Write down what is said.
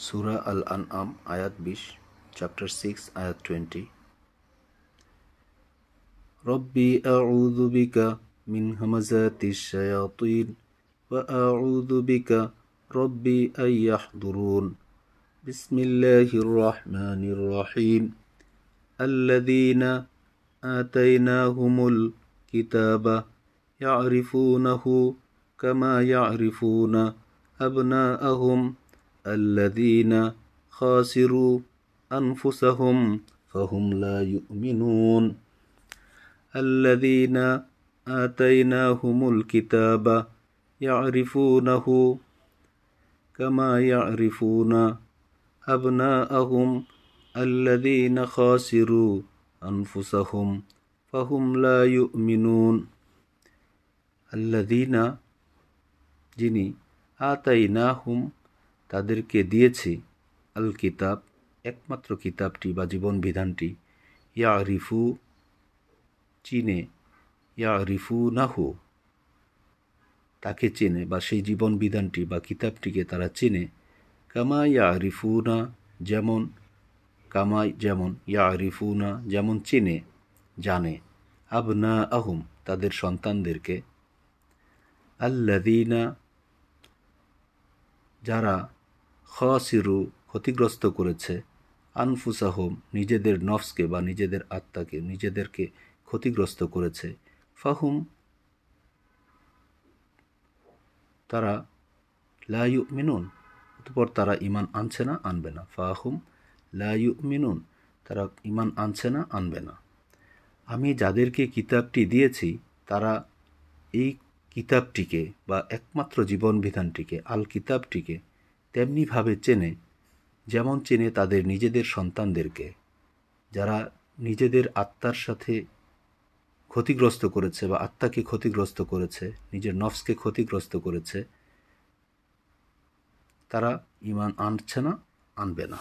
Surah Al-An'am Ayat 20 Chapter 6 Ayat 20 ربي أعوذ بك من همزات الشياطين وأعوذ بك ربي أن يحضرون. بسم الله الرحمن الرحيم. الذين آتيناهم الكتاب يعرفونه كما يعرفون أبناءهم الذين خاسروا أنفسهم فهم لا يؤمنون. الذين آتيناهم الكتاب يعرفونه كما يعرفون أبناءهم الذين خاسروا أنفسهم فهم لا يؤمنون. الذين جني آتيناهم তাদেরকে দিয়েছি আল কিতাব একমাত্র কিতাবটি বা জীবন বিধানটি ইয়া রিফু চিনে। ইয়া রিফু নাহু তাকে চেনে বা সেই জীবন বিধানটি বা কিতাবটিকে তারা চেনে। কামা ইয়া রিফুনা যেমন কামাই যেমন ইয়া রিফুনা যেমন চেনে, জানে। আবনা আহুম তাদের সন্তানদেরকে। আল্লাদিনা যারা খসিরু ক্ষতিগ্রস্ত করেছে। আনফুসাহম নিজেদের নফসকে বা নিজেদের আত্মাকে নিজেদেরকে ক্ষতিগ্রস্ত করেছে। ফাহুম তারা লায়ু মিনুন অতপর তারা ইমান আনছে না, আনবে না। ফাহুম লায়ু মিনুন তারা ইমান আনছে না, আনবে না। আমি যাদেরকে কিতাবটি দিয়েছি, তারা এই কিতাবটিকে বা একমাত্র জীবন বিধানটিকে আল কিতাবটিকে তেমনিভাবে চেনে, যেমন চেনে তাদের নিজেদের সন্তানদেরকে, যারা নিজেদের আত্মার সাথে ক্ষতিগ্রস্ত করেছে বা আত্মাকে ক্ষতিগ্রস্ত করেছে, নিজের নফসকে ক্ষতিগ্রস্ত করেছে, তারা ইমান আনছে না, আনবে না।